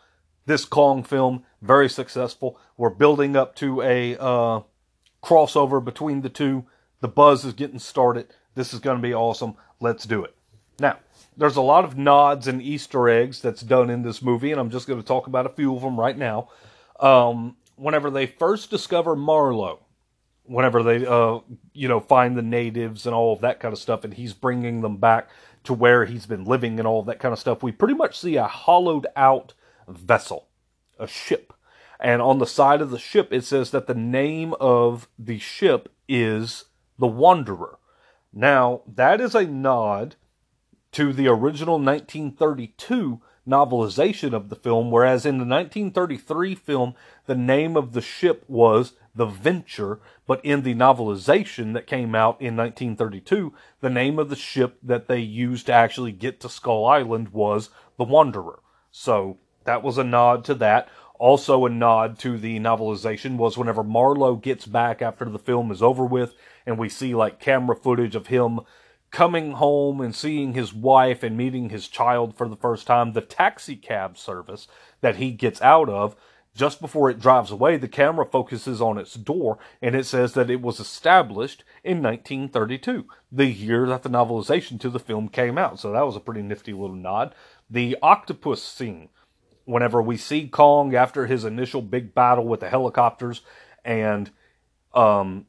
this Kong film, very successful. We're building up to a uh, crossover between the two. The buzz is getting started. This is going to be awesome. Let's do it. Now, there's a lot of nods and Easter eggs that's done in this movie, and I'm just going to talk about a few of them right now. Um, whenever they first discover Marlowe, whenever they, uh, you know, find the natives and all of that kind of stuff, and he's bringing them back to where he's been living and all of that kind of stuff, we pretty much see a hollowed out vessel, a ship. And on the side of the ship, it says that the name of the ship is the Wanderer. Now, that is a nod to the original 1932 novelization of the film, whereas in the 1933 film, the name of the ship was the Venture, but in the novelization that came out in 1932, the name of the ship that they used to actually get to Skull Island was the Wanderer. So that was a nod to that. Also, a nod to the novelization was whenever Marlowe gets back after the film is over with, and we see like camera footage of him coming home and seeing his wife and meeting his child for the first time, the taxi cab service that he gets out of. Just before it drives away, the camera focuses on its door and it says that it was established in 1932, the year that the novelization to the film came out. So that was a pretty nifty little nod. The octopus scene whenever we see Kong after his initial big battle with the helicopters, and um,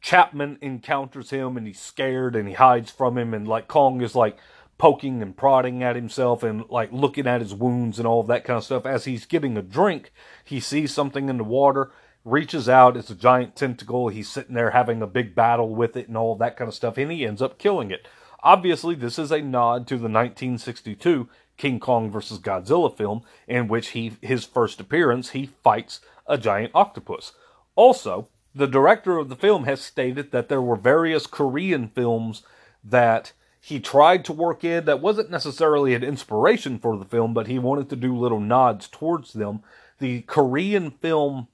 Chapman encounters him and he's scared and he hides from him, and like Kong is like poking and prodding at himself and like looking at his wounds and all that kind of stuff. As he's getting a drink, he sees something in the water, reaches out, it's a giant tentacle. He's sitting there having a big battle with it and all that kind of stuff, and he ends up killing it. Obviously, this is a nod to the 1962 King Kong vs. Godzilla film, in which he his first appearance he fights a giant octopus. Also, the director of the film has stated that there were various Korean films that he tried to work in that wasn't necessarily an inspiration for the film, but he wanted to do little nods towards them. The Korean film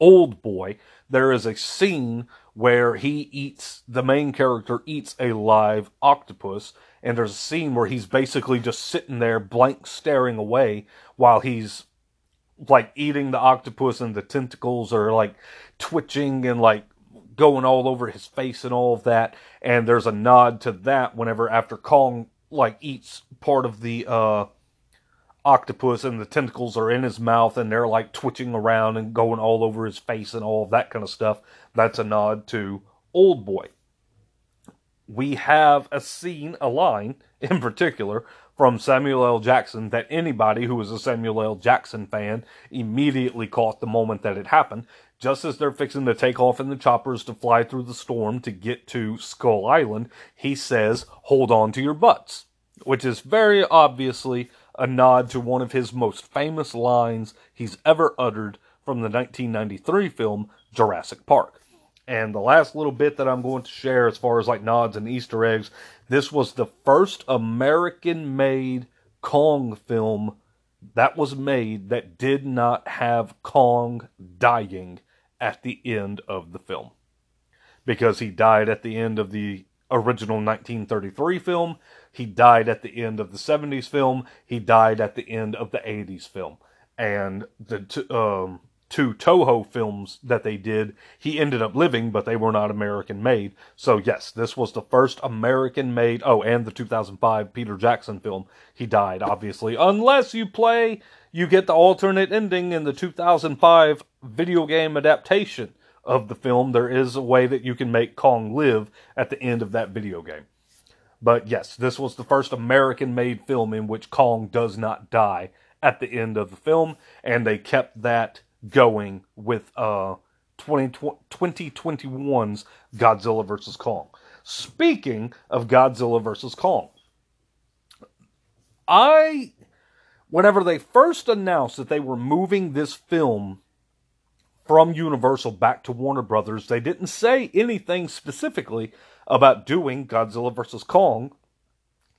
Old Boy, there is a scene where he eats, the main character eats a live octopus, and there's a scene where he's basically just sitting there blank staring away while he's like eating the octopus and the tentacles are like twitching and like going all over his face and all of that. And there's a nod to that whenever after Kong like eats part of the uh octopus and the tentacles are in his mouth and they're like twitching around and going all over his face and all of that kind of stuff that's a nod to old boy. We have a scene, a line in particular, from Samuel L. Jackson that anybody who was a Samuel L. Jackson fan immediately caught the moment that it happened. Just as they're fixing to take off in the choppers to fly through the storm to get to Skull Island, he says, Hold on to your butts, which is very obviously a nod to one of his most famous lines he's ever uttered from the 1993 film Jurassic Park. And the last little bit that I'm going to share as far as like nods and Easter eggs, this was the first American made Kong film that was made that did not have Kong dying at the end of the film. Because he died at the end of the original 1933 film, he died at the end of the 70s film, he died at the end of the 80s film. And the um two Toho films that they did, he ended up living, but they were not American made. So, yes, this was the first American made. Oh, and the 2005 Peter Jackson film. He died, obviously. Unless you play, you get the alternate ending in the 2005 video game adaptation of the film. There is a way that you can make Kong live at the end of that video game. But yes, this was the first American made film in which Kong does not die at the end of the film, and they kept that going with uh, 2021's Godzilla vs. Kong. Speaking of Godzilla vs. Kong, I, whenever they first announced that they were moving this film from Universal back to Warner Brothers, they didn't say anything specifically about doing Godzilla vs. Kong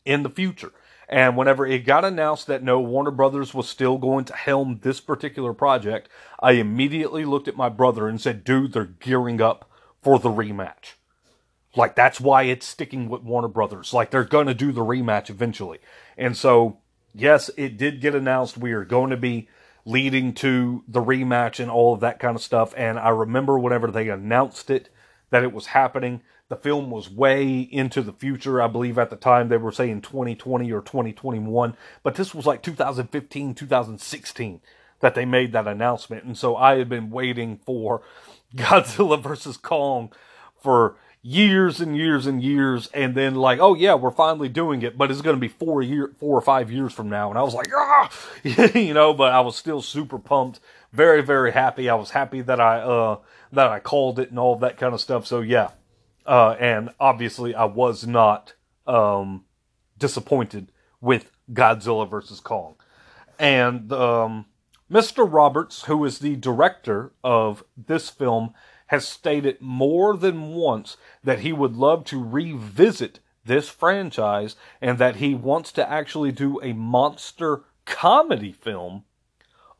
in the future. And whenever it got announced that no, Warner Brothers was still going to helm this particular project, I immediately looked at my brother and said, dude, they're gearing up for the rematch. Like, that's why it's sticking with Warner Brothers. Like, they're going to do the rematch eventually. And so, yes, it did get announced. We are going to be leading to the rematch and all of that kind of stuff. And I remember whenever they announced it that it was happening, the film was way into the future. I believe at the time. They were saying 2020 or 2021, but this was like 2015, 2016 that they made that announcement. And so I had been waiting for Godzilla versus Kong for years and years and years and then like oh yeah we're finally doing it but it's going to be four year four or five years from now. And i was like ah! You know but i was still super pumped very very happy. I was happy that i uh that i called it and all that kind of stuff. So yeah uh and obviously i was not um disappointed with godzilla vs. kong and um mr roberts who is the director of this film has stated more than once that he would love to revisit this franchise and that he wants to actually do a monster comedy film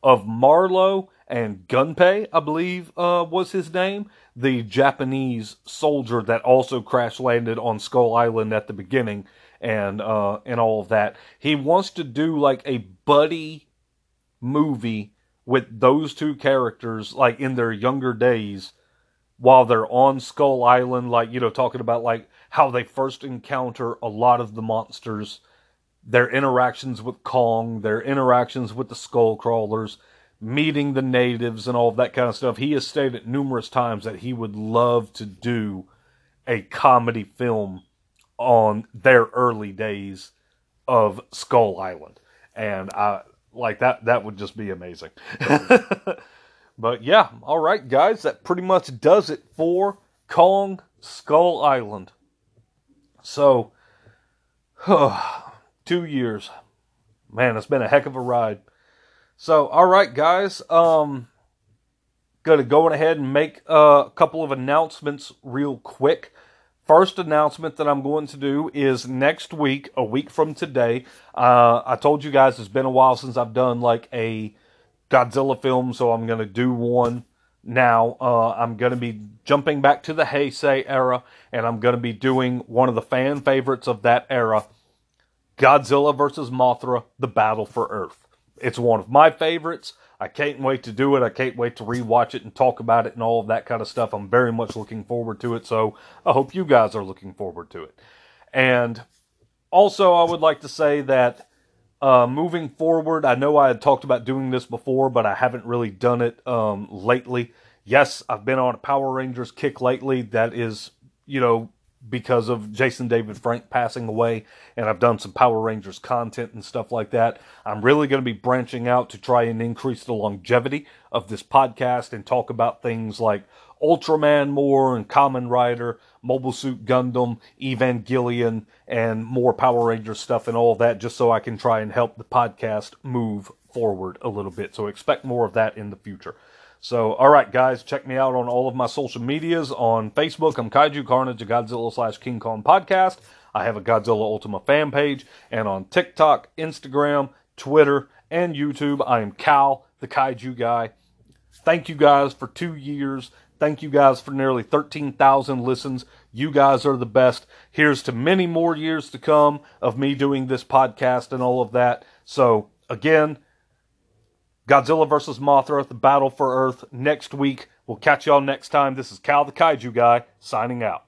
of Marlowe and Gunpei, I believe uh, was his name, the Japanese soldier that also crash landed on Skull Island at the beginning and uh, and all of that. He wants to do like a buddy movie with those two characters, like in their younger days, while they're on Skull Island, like, you know, talking about like how they first encounter a lot of the monsters, their interactions with Kong, their interactions with the skull crawlers, meeting the natives and all of that kind of stuff. He has stated numerous times that he would love to do a comedy film on their early days of Skull Island. And I like that that would just be amazing. But yeah, all right, guys, that pretty much does it for Kong Skull Island. So, two years. Man, it's been a heck of a ride. So, all right, guys, um, gonna go ahead and make a couple of announcements real quick. First announcement that I'm going to do is next week, a week from today. Uh, I told you guys it's been a while since I've done like a Godzilla film, so I'm to do one now. Uh, I'm going to be jumping back to the Heisei era, and I'm going to be doing one of the fan favorites of that era Godzilla versus Mothra The Battle for Earth. It's one of my favorites. I can't wait to do it. I can't wait to rewatch it and talk about it and all of that kind of stuff. I'm very much looking forward to it, so I hope you guys are looking forward to it. And also, I would like to say that uh, moving forward, I know I had talked about doing this before, but I haven't really done it um, lately. Yes, I've been on a Power Rangers kick lately. That is, you know, because of Jason David Frank passing away, and I've done some Power Rangers content and stuff like that. I'm really going to be branching out to try and increase the longevity of this podcast and talk about things like Ultraman more and Kamen Rider, Mobile Suit Gundam, Evangelion, and more Power Rangers stuff and all that, just so I can try and help the podcast move forward a little bit. So expect more of that in the future. So, all right, guys, check me out on all of my social medias. On Facebook, I'm Kaiju Carnage, a Godzilla slash King Kong podcast. I have a Godzilla Ultima fan page. And on TikTok, Instagram, Twitter, and YouTube, I am Cal, the Kaiju guy. Thank you guys for two years. Thank you guys for nearly 13,000 listens. You guys are the best. Here's to many more years to come of me doing this podcast and all of that. So, again, Godzilla vs. Mothra, the battle for Earth next week. We'll catch y'all next time. This is Cal the Kaiju Guy signing out.